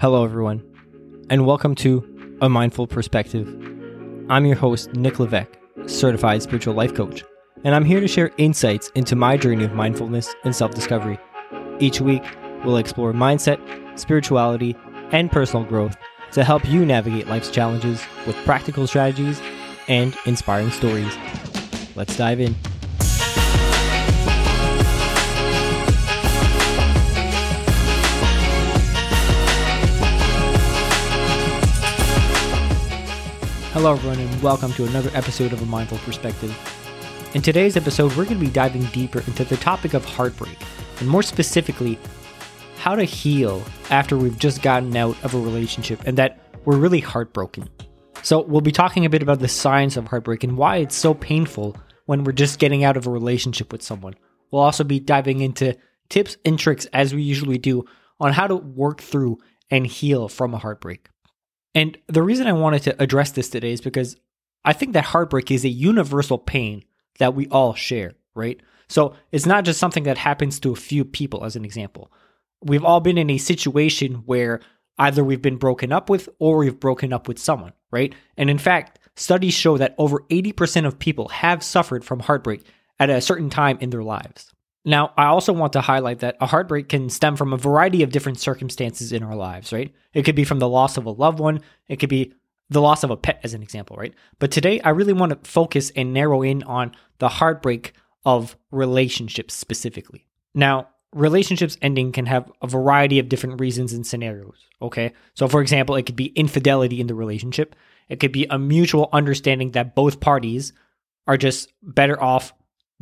Hello, everyone, and welcome to A Mindful Perspective. I'm your host, Nick Levesque, certified spiritual life coach, and I'm here to share insights into my journey of mindfulness and self discovery. Each week, we'll explore mindset, spirituality, and personal growth to help you navigate life's challenges with practical strategies and inspiring stories. Let's dive in. Hello, everyone, and welcome to another episode of A Mindful Perspective. In today's episode, we're going to be diving deeper into the topic of heartbreak, and more specifically, how to heal after we've just gotten out of a relationship and that we're really heartbroken. So, we'll be talking a bit about the science of heartbreak and why it's so painful when we're just getting out of a relationship with someone. We'll also be diving into tips and tricks, as we usually do, on how to work through and heal from a heartbreak. And the reason I wanted to address this today is because I think that heartbreak is a universal pain that we all share, right? So it's not just something that happens to a few people, as an example. We've all been in a situation where either we've been broken up with or we've broken up with someone, right? And in fact, studies show that over 80% of people have suffered from heartbreak at a certain time in their lives. Now, I also want to highlight that a heartbreak can stem from a variety of different circumstances in our lives, right? It could be from the loss of a loved one, it could be the loss of a pet, as an example, right? But today, I really want to focus and narrow in on the heartbreak of relationships specifically. Now, relationships ending can have a variety of different reasons and scenarios, okay? So, for example, it could be infidelity in the relationship, it could be a mutual understanding that both parties are just better off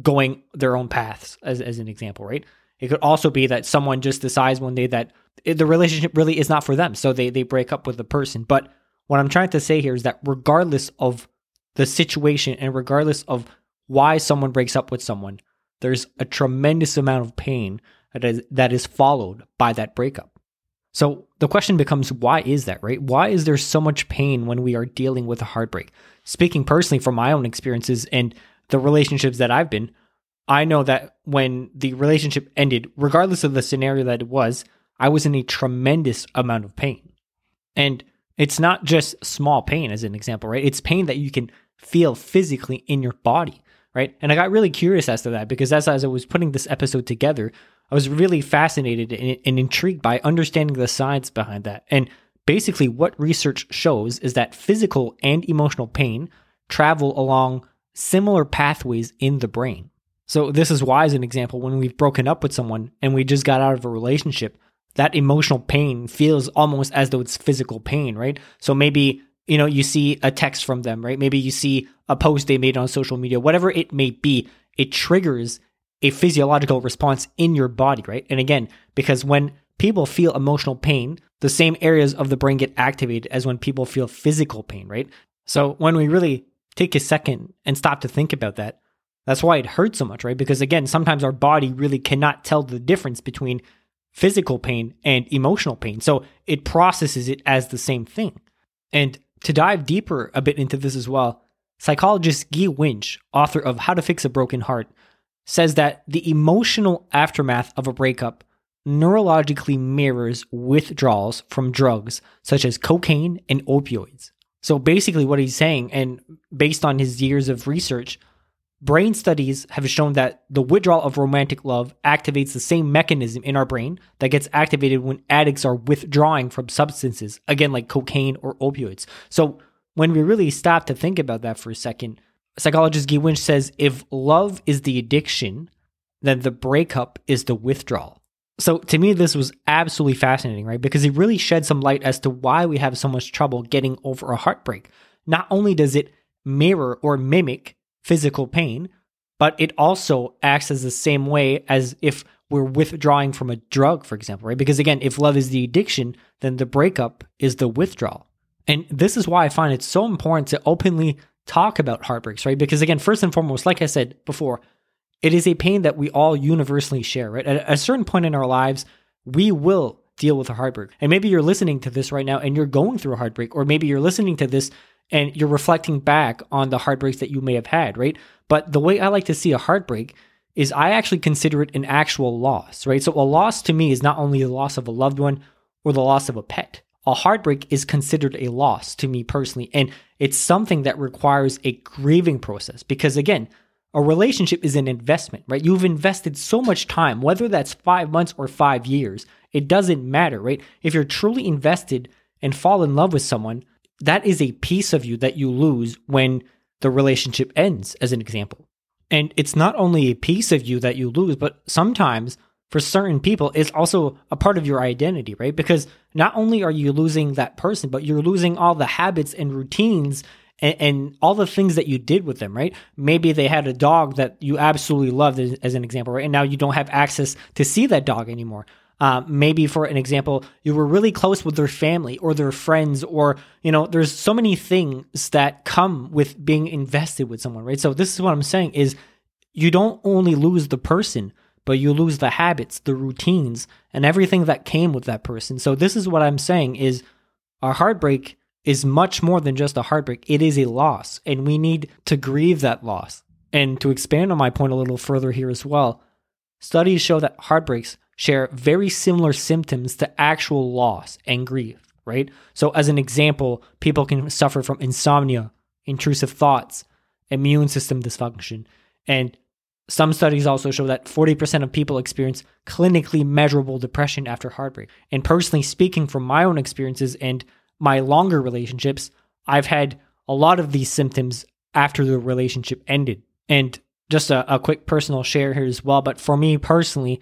going their own paths as, as an example, right? It could also be that someone just decides one day that the relationship really is not for them. So they, they break up with the person. But what I'm trying to say here is that regardless of the situation and regardless of why someone breaks up with someone, there's a tremendous amount of pain that is, that is followed by that breakup. So the question becomes why is that, right? Why is there so much pain when we are dealing with a heartbreak? Speaking personally from my own experiences and the relationships that I've been, I know that when the relationship ended, regardless of the scenario that it was, I was in a tremendous amount of pain. And it's not just small pain, as an example, right? It's pain that you can feel physically in your body, right? And I got really curious as to that because as, as I was putting this episode together, I was really fascinated and, and intrigued by understanding the science behind that. And basically, what research shows is that physical and emotional pain travel along similar pathways in the brain. So, this is why, as an example, when we've broken up with someone and we just got out of a relationship, that emotional pain feels almost as though it's physical pain, right? So, maybe, you know, you see a text from them, right? Maybe you see a post they made on social media, whatever it may be, it triggers a physiological response in your body, right? And again, because when people feel emotional pain, the same areas of the brain get activated as when people feel physical pain, right? So, when we really take a second and stop to think about that. That's why it hurts so much, right? Because again, sometimes our body really cannot tell the difference between physical pain and emotional pain. So it processes it as the same thing. And to dive deeper a bit into this as well, psychologist Guy Winch, author of How to Fix a Broken Heart, says that the emotional aftermath of a breakup neurologically mirrors withdrawals from drugs such as cocaine and opioids. So basically, what he's saying, and based on his years of research, brain studies have shown that the withdrawal of romantic love activates the same mechanism in our brain that gets activated when addicts are withdrawing from substances, again, like cocaine or opioids. So when we really stop to think about that for a second, psychologist Guy Winch says if love is the addiction, then the breakup is the withdrawal. So to me, this was absolutely fascinating, right? Because it really shed some light as to why we have so much trouble getting over a heartbreak. Not only does it mirror or mimic physical pain, but it also acts as the same way as if we're withdrawing from a drug, for example, right? Because again, if love is the addiction, then the breakup is the withdrawal. And this is why I find it so important to openly talk about heartbreaks, right? Because again, first and foremost, like I said before, it is a pain that we all universally share, right? At a certain point in our lives, we will deal with a heartbreak. And maybe you're listening to this right now and you're going through a heartbreak, or maybe you're listening to this and you're reflecting back on the heartbreaks that you may have had, right? But the way I like to see a heartbreak is I actually consider it an actual loss, right? So a loss to me is not only the loss of a loved one or the loss of a pet. a heartbreak is considered a loss to me personally. And it's something that requires a grieving process because, again, a relationship is an investment, right? You've invested so much time, whether that's five months or five years, it doesn't matter, right? If you're truly invested and fall in love with someone, that is a piece of you that you lose when the relationship ends, as an example. And it's not only a piece of you that you lose, but sometimes for certain people, it's also a part of your identity, right? Because not only are you losing that person, but you're losing all the habits and routines and, and, all the things that you did with them, right? Maybe they had a dog that you absolutely loved, as, as an example, right? And now you don't have access to see that dog anymore. Uh, maybe for an example, you were really close with their family or their friends, or, you know, there's so many things that come with being invested with someone, right? So this is what I'm saying is you don't only lose the person, but you lose the habits, the routines, and everything that came with that person. So this is what I'm saying is a heartbreak is much more than just a heartbreak. It is a loss, and we need to grieve that loss. And to expand on my point a little further here as well, studies show that heartbreaks share very similar symptoms to actual loss and grief, right? So, as an example, people can suffer from insomnia, intrusive thoughts, immune system dysfunction, and some studies also show that 40% of people experience clinically measurable depression after heartbreak. And personally speaking, from my own experiences and my longer relationships, I've had a lot of these symptoms after the relationship ended. And just a, a quick personal share here as well. But for me personally,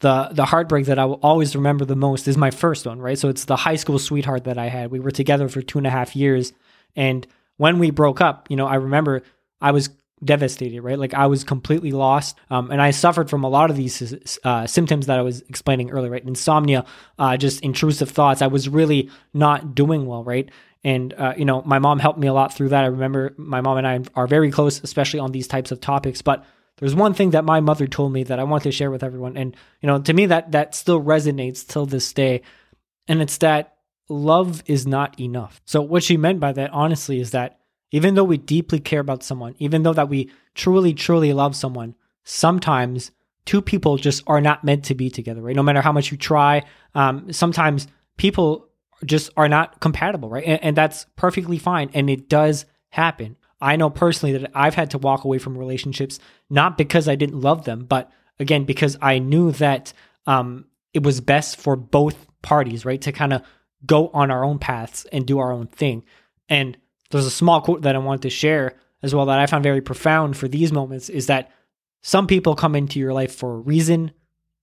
the the heartbreak that I will always remember the most is my first one, right? So it's the high school sweetheart that I had. We were together for two and a half years, and when we broke up, you know, I remember I was devastated, right? Like I was completely lost, um, and I suffered from a lot of these uh, symptoms that I was explaining earlier, right? Insomnia, uh, just intrusive thoughts. I was really not doing well, right? And uh, you know, my mom helped me a lot through that. I remember my mom and I are very close, especially on these types of topics. But there's one thing that my mother told me that I want to share with everyone, and you know, to me that that still resonates till this day, and it's that love is not enough. So what she meant by that, honestly, is that even though we deeply care about someone, even though that we truly, truly love someone, sometimes two people just are not meant to be together, right? No matter how much you try, um, sometimes people just are not compatible, right? And, and that's perfectly fine. And it does happen. I know personally that I've had to walk away from relationships, not because I didn't love them, but again, because I knew that um, it was best for both parties, right? To kind of go on our own paths and do our own thing. And there's a small quote that I wanted to share as well that I found very profound for these moments is that some people come into your life for a reason,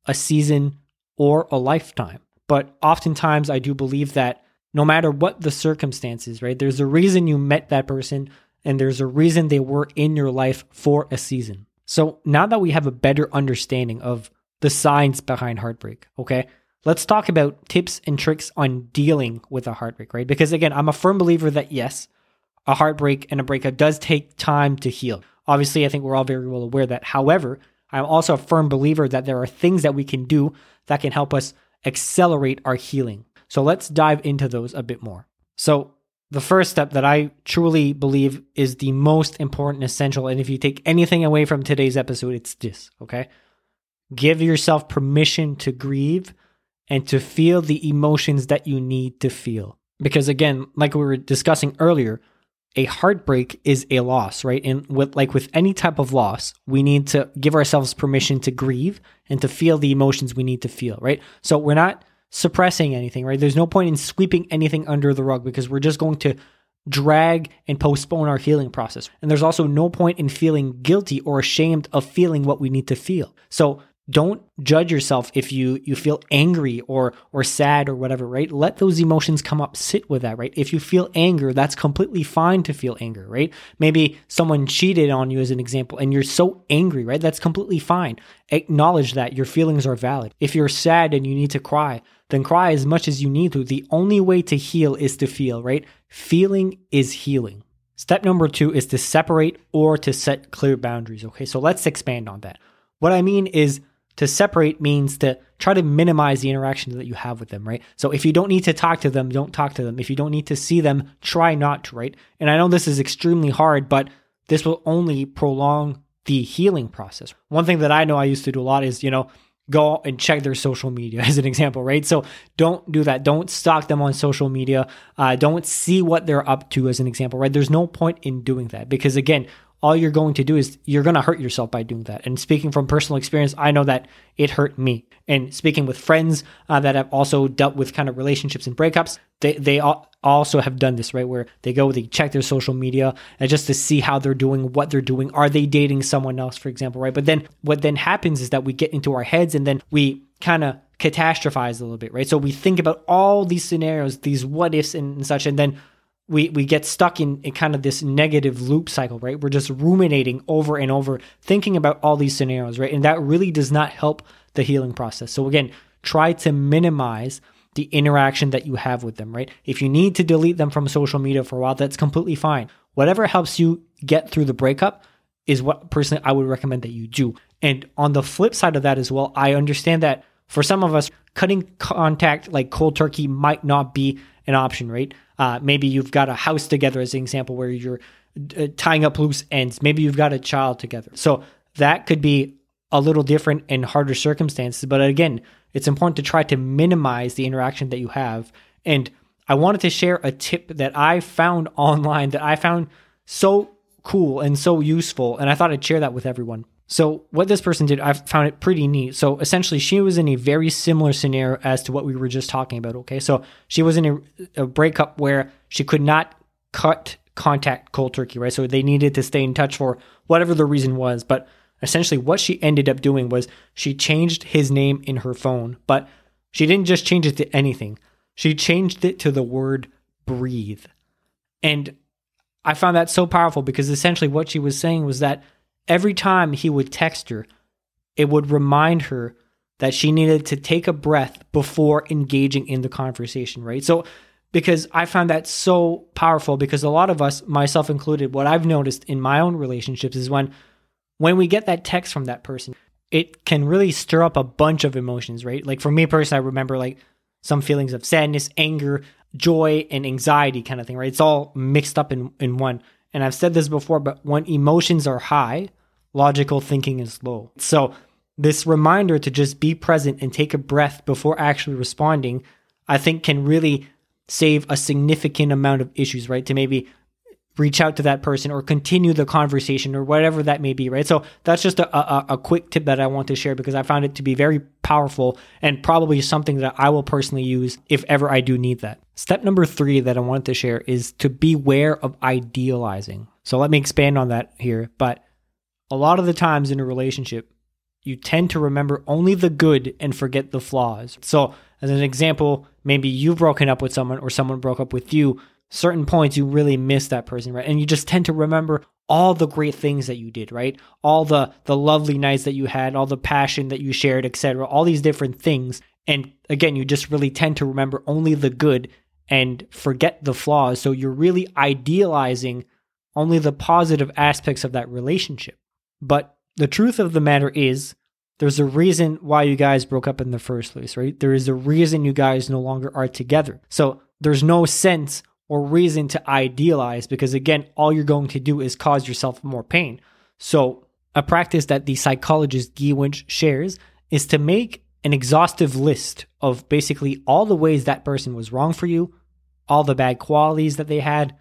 a season, or a lifetime. But oftentimes, I do believe that no matter what the circumstances, right, there's a reason you met that person and there's a reason they were in your life for a season. So now that we have a better understanding of the signs behind heartbreak, okay, let's talk about tips and tricks on dealing with a heartbreak, right? Because again, I'm a firm believer that yes, a heartbreak and a breakup does take time to heal. Obviously, I think we're all very well aware that. However, I'm also a firm believer that there are things that we can do that can help us accelerate our healing. So let's dive into those a bit more. So, the first step that I truly believe is the most important, essential, and if you take anything away from today's episode, it's this, okay? Give yourself permission to grieve and to feel the emotions that you need to feel. Because again, like we were discussing earlier, a heartbreak is a loss, right? And with like with any type of loss, we need to give ourselves permission to grieve and to feel the emotions we need to feel, right? So we're not suppressing anything, right? There's no point in sweeping anything under the rug because we're just going to drag and postpone our healing process. And there's also no point in feeling guilty or ashamed of feeling what we need to feel. So don't judge yourself if you you feel angry or or sad or whatever right? Let those emotions come up. Sit with that right? If you feel anger that's completely fine to feel anger right? Maybe someone cheated on you as an example and you're so angry right? That's completely fine. Acknowledge that your feelings are valid. If you're sad and you need to cry then cry as much as you need to. The only way to heal is to feel right? Feeling is healing. Step number 2 is to separate or to set clear boundaries okay? So let's expand on that. What i mean is to separate means to try to minimize the interaction that you have with them, right? So if you don't need to talk to them, don't talk to them. If you don't need to see them, try not to, right? And I know this is extremely hard, but this will only prolong the healing process. One thing that I know I used to do a lot is, you know, go and check their social media as an example, right? So don't do that. Don't stalk them on social media. Uh, don't see what they're up to as an example, right? There's no point in doing that because again, all you're going to do is you're going to hurt yourself by doing that. And speaking from personal experience, I know that it hurt me. And speaking with friends uh, that have also dealt with kind of relationships and breakups, they they also have done this right where they go they check their social media and just to see how they're doing, what they're doing, are they dating someone else, for example, right? But then what then happens is that we get into our heads and then we kind of catastrophize a little bit, right? So we think about all these scenarios, these what ifs and such, and then we we get stuck in, in kind of this negative loop cycle, right? We're just ruminating over and over, thinking about all these scenarios, right? And that really does not help the healing process. So again, try to minimize the interaction that you have with them, right? If you need to delete them from social media for a while, that's completely fine. Whatever helps you get through the breakup is what personally I would recommend that you do. And on the flip side of that as well, I understand that for some of us, cutting contact like cold turkey might not be an option, right? Uh, maybe you've got a house together, as an example, where you're uh, tying up loose ends. Maybe you've got a child together. So that could be a little different in harder circumstances. But again, it's important to try to minimize the interaction that you have. And I wanted to share a tip that I found online that I found so cool and so useful. And I thought I'd share that with everyone. So what this person did, I found it pretty neat. So essentially, she was in a very similar scenario as to what we were just talking about. Okay, so she was in a, a breakup where she could not cut contact cold turkey, right? So they needed to stay in touch for whatever the reason was. But essentially, what she ended up doing was she changed his name in her phone, but she didn't just change it to anything. She changed it to the word breathe. And I found that so powerful because essentially what she was saying was that every time he would text her, it would remind her that she needed to take a breath before engaging in the conversation, right? So, because I found that so powerful because a lot of us, myself included, what I've noticed in my own relationships is when when we get that text from that person, it can really stir up a bunch of emotions, right? Like for me personally, I remember like some feelings of sadness, anger, joy, and anxiety kind of thing, right? It's all mixed up in, in one. And I've said this before, but when emotions are high, logical thinking is low. So, this reminder to just be present and take a breath before actually responding, I think can really save a significant amount of issues, right? To maybe reach out to that person or continue the conversation or whatever that may be, right? So that's just a, a, a, quick tip that I want to share because I found it to be very powerful and probably something that I will personally use if ever I do need that. Step number three that I wanted to share is to beware of idealizing. So let me expand on that here. But a lot of the times in a relationship, you tend to remember only the good and forget the flaws. So, as an example, maybe you've broken up with someone or someone broke up with you certain points you really miss that person, right? And you just tend to remember all the great things that you did, right? All the the lovely nights that you had, all the passion that you shared, etc. All these different things. And again, you just really tend to remember only the good and forget the flaws. So you're really idealizing only the positive aspects of that relationship. But the truth of the matter is there's a reason why you guys broke up in the first place, right? There is a reason you guys no longer are together. So there's no sense or reason to idealize because again all you're going to do is cause yourself more pain so a practice that the psychologist Guy Winch shares is to make an exhaustive list of basically all the ways that person was wrong for you all the bad qualities that they had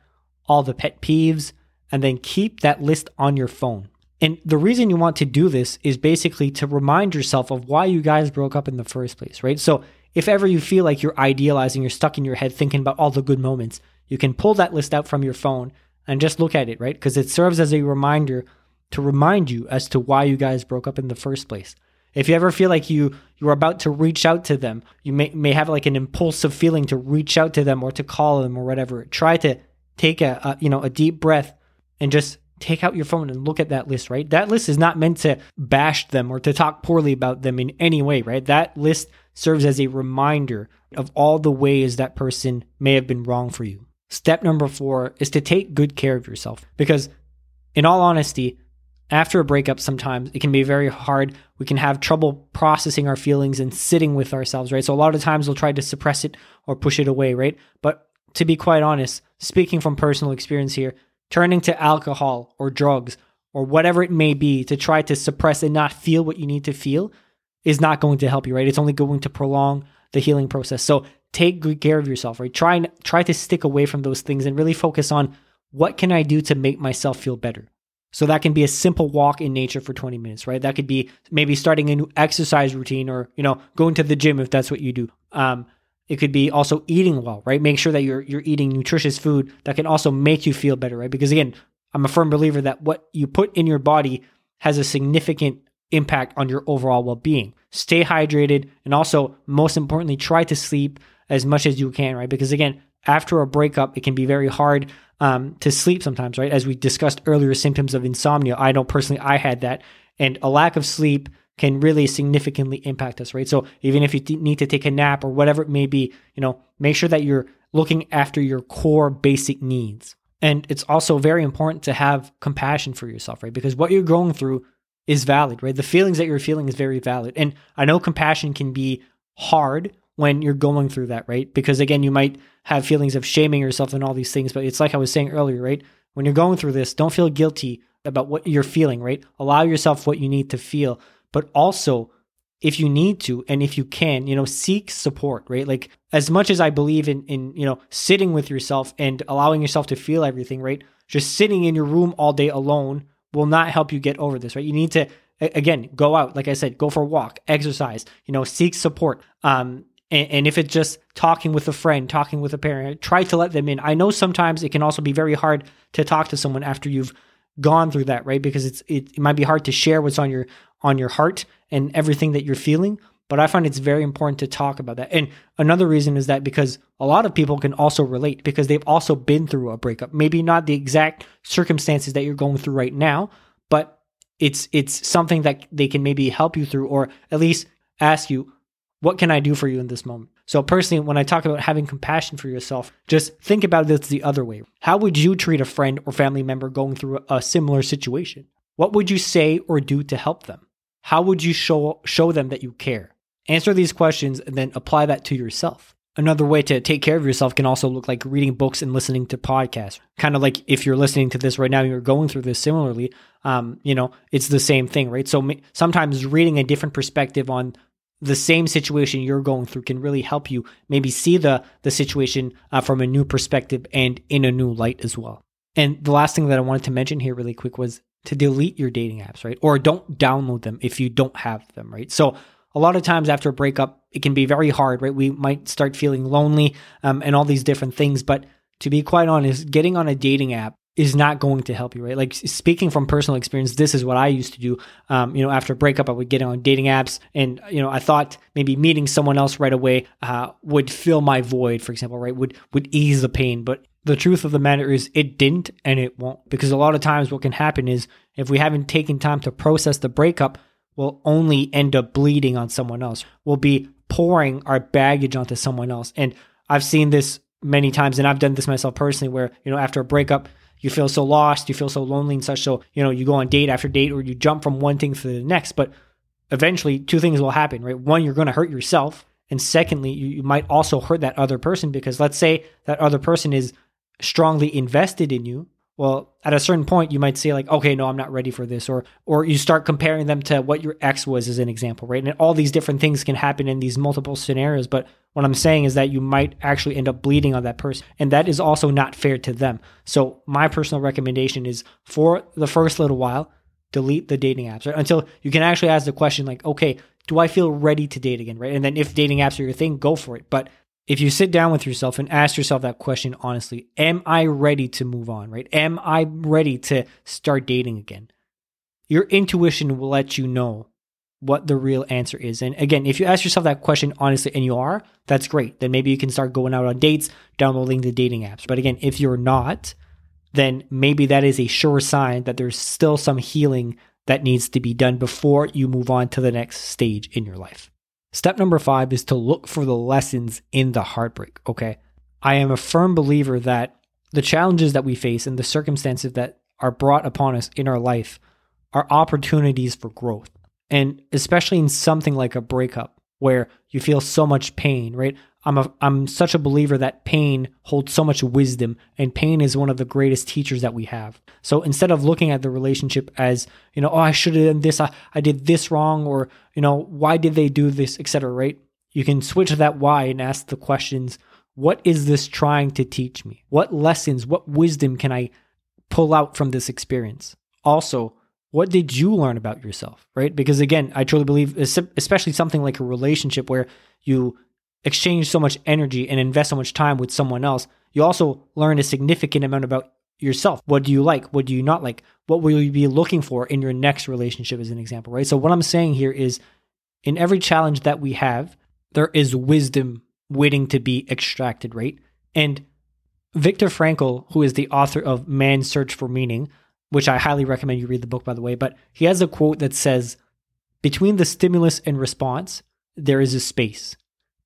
all the pet peeves and then keep that list on your phone and the reason you want to do this is basically to remind yourself of why you guys broke up in the first place, right? So if ever you feel like you're idealizing, you're stuck in your head thinking about all the good moments, you can pull that list out from your phone and just look at it, right? Because it serves as a reminder to remind you as to why you guys broke up in the first place. If you ever feel like you you're about to reach out to them, you may may have like an impulsive feeling to reach out to them or to call them or whatever. Try to take a, a you know a deep breath and just take out your phone and look at that list, right? That list is not meant to bash them or to talk poorly about them in any way, right? That list serves as a reminder of all the ways that person may have been wrong for you. Step number four is to take good care of yourself because, in all honesty, after a breakup, sometimes it can be very hard. We can have trouble processing our feelings and sitting with ourselves, right? So, a lot of times we'll try to suppress it or push it away, right? But to be quite honest, speaking from personal experience here, turning to alcohol or drugs or whatever it may be to try to suppress and not feel what you need to feel is not going to help you, right? It's only going to prolong the healing process. So take good care of yourself, right? Try and try to stick away from those things and really focus on what can I do to make myself feel better. So that can be a simple walk in nature for 20 minutes, right? That could be maybe starting a new exercise routine or, you know, going to the gym if that's what you do. Um, it could be also eating well, right? Make sure that you're you're eating nutritious food that can also make you feel better, right? Because again, I'm a firm believer that what you put in your body has a significant impact on your overall well-being. Stay hydrated and also most importantly try to sleep as much as you can, right? Because again, after a breakup, it can be very hard um, to sleep sometimes, right? As we discussed earlier, symptoms of insomnia. I know personally I had that, and a lack of sleep can really significantly impact us, right? So even if you need to take a nap or whatever it may be, you know, make sure that you're looking after your core basic needs. And it's also very important to have compassion for yourself, right? Because what you're going through is valid, right? The feelings that you're feeling is very valid. And I know compassion can be hard when you're going through that, right? Because again, you might have feelings of shaming yourself and all these things, but it's like I was saying earlier, right? When you're going through this, don't feel guilty about what you're feeling, right? Allow yourself what you need to feel, but also if you need to and if you can, you know, seek support, right? Like as much as I believe in in, you know, sitting with yourself and allowing yourself to feel everything, right? Just sitting in your room all day alone will not help you get over this, right? You need to again, go out, like I said, go for a walk, exercise, you know, seek support. Um and, and if it's just talking with a friend, talking with a parent, try to let them in. I know sometimes it can also be very hard to talk to someone after you've gone through that, right? Because it's it, it might be hard to share what's on your on your heart and everything that you're feeling. But I find it's very important to talk about that. And another reason is that because a lot of people can also relate because they've also been through a breakup. Maybe not the exact circumstances that you're going through right now, but it's it's something that they can maybe help you through or at least ask you what can I do for you in this moment? So, personally, when I talk about having compassion for yourself, just think about this the other way. How would you treat a friend or family member going through a similar situation? What would you say or do to help them? How would you show, show them that you care? Answer these questions and then apply that to yourself. Another way to take care of yourself can also look like reading books and listening to podcasts. Kind of like if you're listening to this right now, you're going through this similarly. Um, you know, it's the same thing, right? So sometimes reading a different perspective on the same situation you're going through can really help you maybe see the the situation uh, from a new perspective and in a new light as well. And the last thing that I wanted to mention here really quick was to delete your dating apps, right? Or don't download them if you don't have them, right? So a lot of times after a breakup, it can be very hard, right? We might start feeling lonely um, and all these different things. But to be quite honest, getting on a dating app is not going to help you, right? Like speaking from personal experience, this is what I used to do. Um, you know, after a breakup, I would get on dating apps, and you know, I thought maybe meeting someone else right away uh, would fill my void, for example, right? Would would ease the pain, but the truth of the matter is it didn't, and it won't, because a lot of times what can happen is if we haven't taken time to process the breakup, we'll only end up bleeding on someone else. We'll be pouring our baggage onto someone else, and I've seen this many times, and I've done this myself personally, where you know, after a breakup you feel so lost, you feel so lonely and such. So, you know, you go on date after date or you jump from one thing to the next. But eventually, two things will happen, right? One, you're going to hurt yourself. And secondly, you, you might also hurt that other person because let's say that other person is strongly invested in you well at a certain point you might say like okay no i'm not ready for this or or you start comparing them to what your ex was as an example right? And all these different things can happen in these multiple scenarios but what i'm saying is that you might actually end up bleeding on that person and that is also not fair to them. So my personal recommendation is for the first little while delete the dating apps right? Until you can actually ask the question like okay do i feel ready to date again? Right? And then if dating apps are your thing go for it. But if you sit down with yourself and ask yourself that question honestly, am I ready to move on, right? Am I ready to start dating again? Your intuition will let you know what the real answer is. And again, if you ask yourself that question honestly and you are, that's great. Then maybe you can start going out on dates, downloading the dating apps. But again, if you're not, then maybe that is a sure sign that there's still some healing that needs to be done before you move on to the next stage in your life. Step number five is to look for the lessons in the heartbreak. Okay. I am a firm believer that the challenges that we face and the circumstances that are brought upon us in our life are opportunities for growth. And especially in something like a breakup, where you feel so much pain, right? I'm a I'm such a believer that pain holds so much wisdom and pain is one of the greatest teachers that we have. So instead of looking at the relationship as, you know, oh I should have done this, I, I did this wrong, or, you know, why did they do this, etc. right? You can switch that why and ask the questions, what is this trying to teach me? What lessons, what wisdom can I pull out from this experience? Also, what did you learn about yourself, right? Because again, I truly believe, especially something like a relationship where you exchange so much energy and invest so much time with someone else, you also learn a significant amount about yourself. What do you like? What do you not like? What will you be looking for in your next relationship, as an example, right? So, what I'm saying here is in every challenge that we have, there is wisdom waiting to be extracted, right? And Viktor Frankl, who is the author of Man's Search for Meaning, which I highly recommend you read the book, by the way, but he has a quote that says, Between the stimulus and response, there is a space.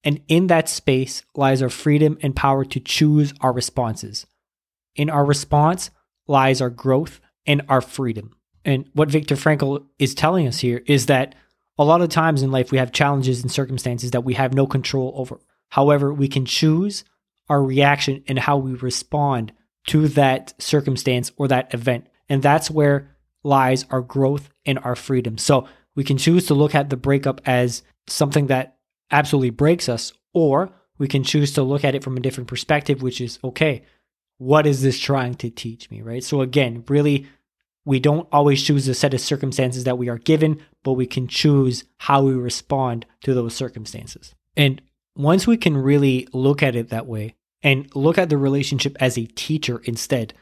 And in that space lies our freedom and power to choose our responses. In our response lies our growth and our freedom. And what Viktor Frankl is telling us here is that a lot of times in life we have challenges and circumstances that we have no control over. However, we can choose our reaction and how we respond to that circumstance or that event. And that's where lies our growth and our freedom. So we can choose to look at the breakup as something that absolutely breaks us, or we can choose to look at it from a different perspective, which is okay, what is this trying to teach me, right? So again, really, we don't always choose the set of circumstances that we are given, but we can choose how we respond to those circumstances. And once we can really look at it that way and look at the relationship as a teacher instead,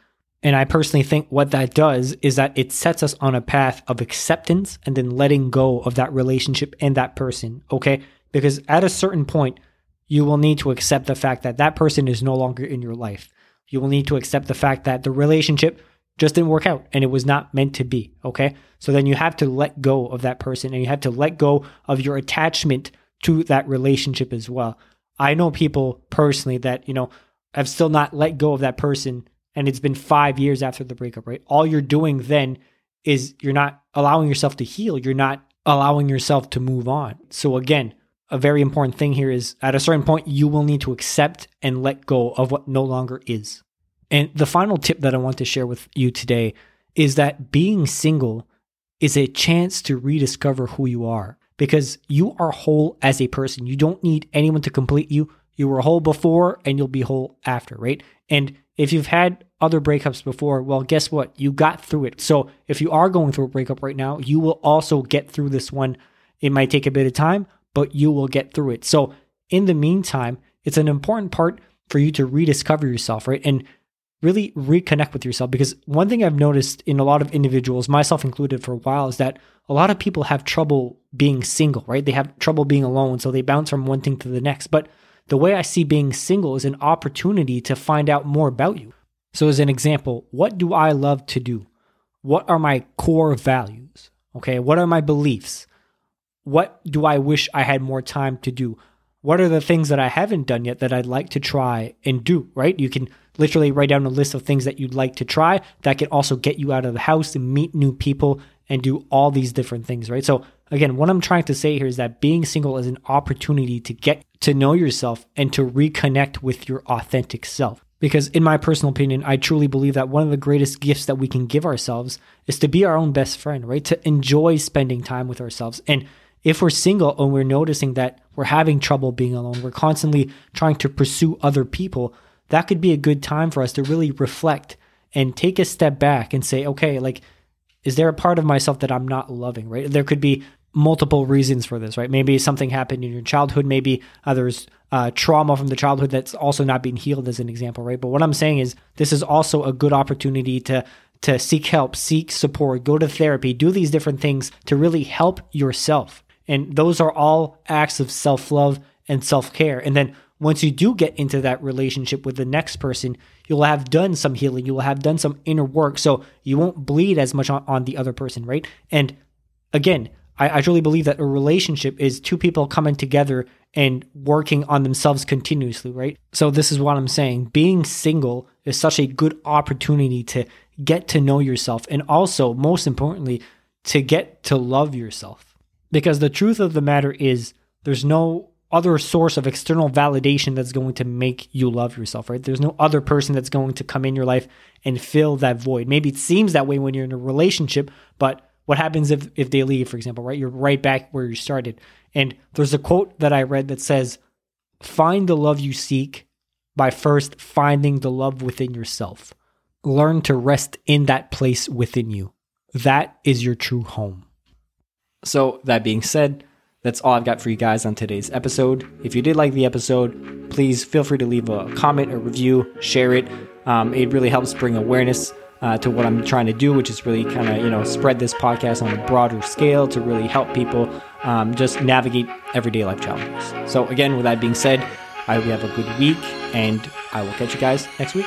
and I personally think what that does is that it sets us on a path of acceptance and then letting go of that relationship and that person, okay? Because at a certain point, you will need to accept the fact that that person is no longer in your life. You will need to accept the fact that the relationship just didn't work out and it was not meant to be, okay? So then you have to let go of that person and you have to let go of your attachment to that relationship as well. I know people personally that, you know, have still not let go of that person and it's been five years after the breakup, right? All you're doing then is you're not allowing yourself to heal. You're not allowing yourself to move on. So, again, a very important thing here is at a certain point, you will need to accept and let go of what no longer is. And the final tip that I want to share with you today is that being single is a chance to rediscover who you are because you are whole as a person. You don't need anyone to complete you. You were whole before and you'll be whole after, right? And if you've had other breakups before, well, guess what? You got through it. So if you are going through a breakup right now, you will also get through this one. It might take a bit of time, but you will get through it. So in the meantime, it's an important part for you to rediscover yourself, right? And really reconnect with yourself. Because one thing I've noticed in a lot of individuals, myself included for a while, is that a lot of people have trouble being single, right? They have trouble being alone. So they bounce from one thing to the next. But the way I see being single is an opportunity to find out more about you. So, as an example, what do I love to do? What are my core values? Okay, what are my beliefs? What do I wish I had more time to do? What are the things that I haven't done yet that I'd like to try and do, right? You can literally write down a list of things that you'd like to try that can also get you out of the house and meet new people and do all these different things, right? So, again, what I'm trying to say here is that being single is an opportunity to get to know yourself and to reconnect with your authentic self. Because, in my personal opinion, I truly believe that one of the greatest gifts that we can give ourselves is to be our own best friend, right? To enjoy spending time with ourselves. And if we're single and we're noticing that we're having trouble being alone, we're constantly trying to pursue other people, that could be a good time for us to really reflect and take a step back and say, okay, like, is there a part of myself that I'm not loving, right? There could be multiple reasons for this, right? Maybe something happened in your childhood. Maybe uh, there's uh, trauma from the childhood that's also not being healed, as an example, right? But what I'm saying is this is also a good opportunity to to seek help, seek support, go to therapy, do these different things to really help yourself. And those are all acts of self love and self care. And then once you do get into that relationship with the next person, you'll have done some healing, you will have done some inner work. So you won't bleed as much on, on the other person, right? And again, I, I truly believe that a relationship is two people coming together and working on themselves continuously, right? So this is what I'm saying. Being single is such a good opportunity to get to know yourself and also, most importantly, to get to love yourself. Because the truth of the matter is, there's no other source of external validation that's going to make you love yourself, right? There's no other person that's going to come in your life and fill that void. Maybe it seems that way when you're in a relationship, but what happens if if they leave, for example, right? You're right back where you started. And there's a quote that I read that says, "Find the love you seek by first finding the love within yourself. Learn to rest in that place within you. That is your true home." So, that being said, that's all I've got for you guys on today's episode. If you did like the episode, please feel free to leave a comment or review, share it. Um, it really helps bring awareness uh, to what I'm trying to do, which is really kind of you know spread this podcast on a broader scale to really help people um, just navigate everyday life challenges. So again, with that being said, I hope you have a good week, and I will catch you guys next week.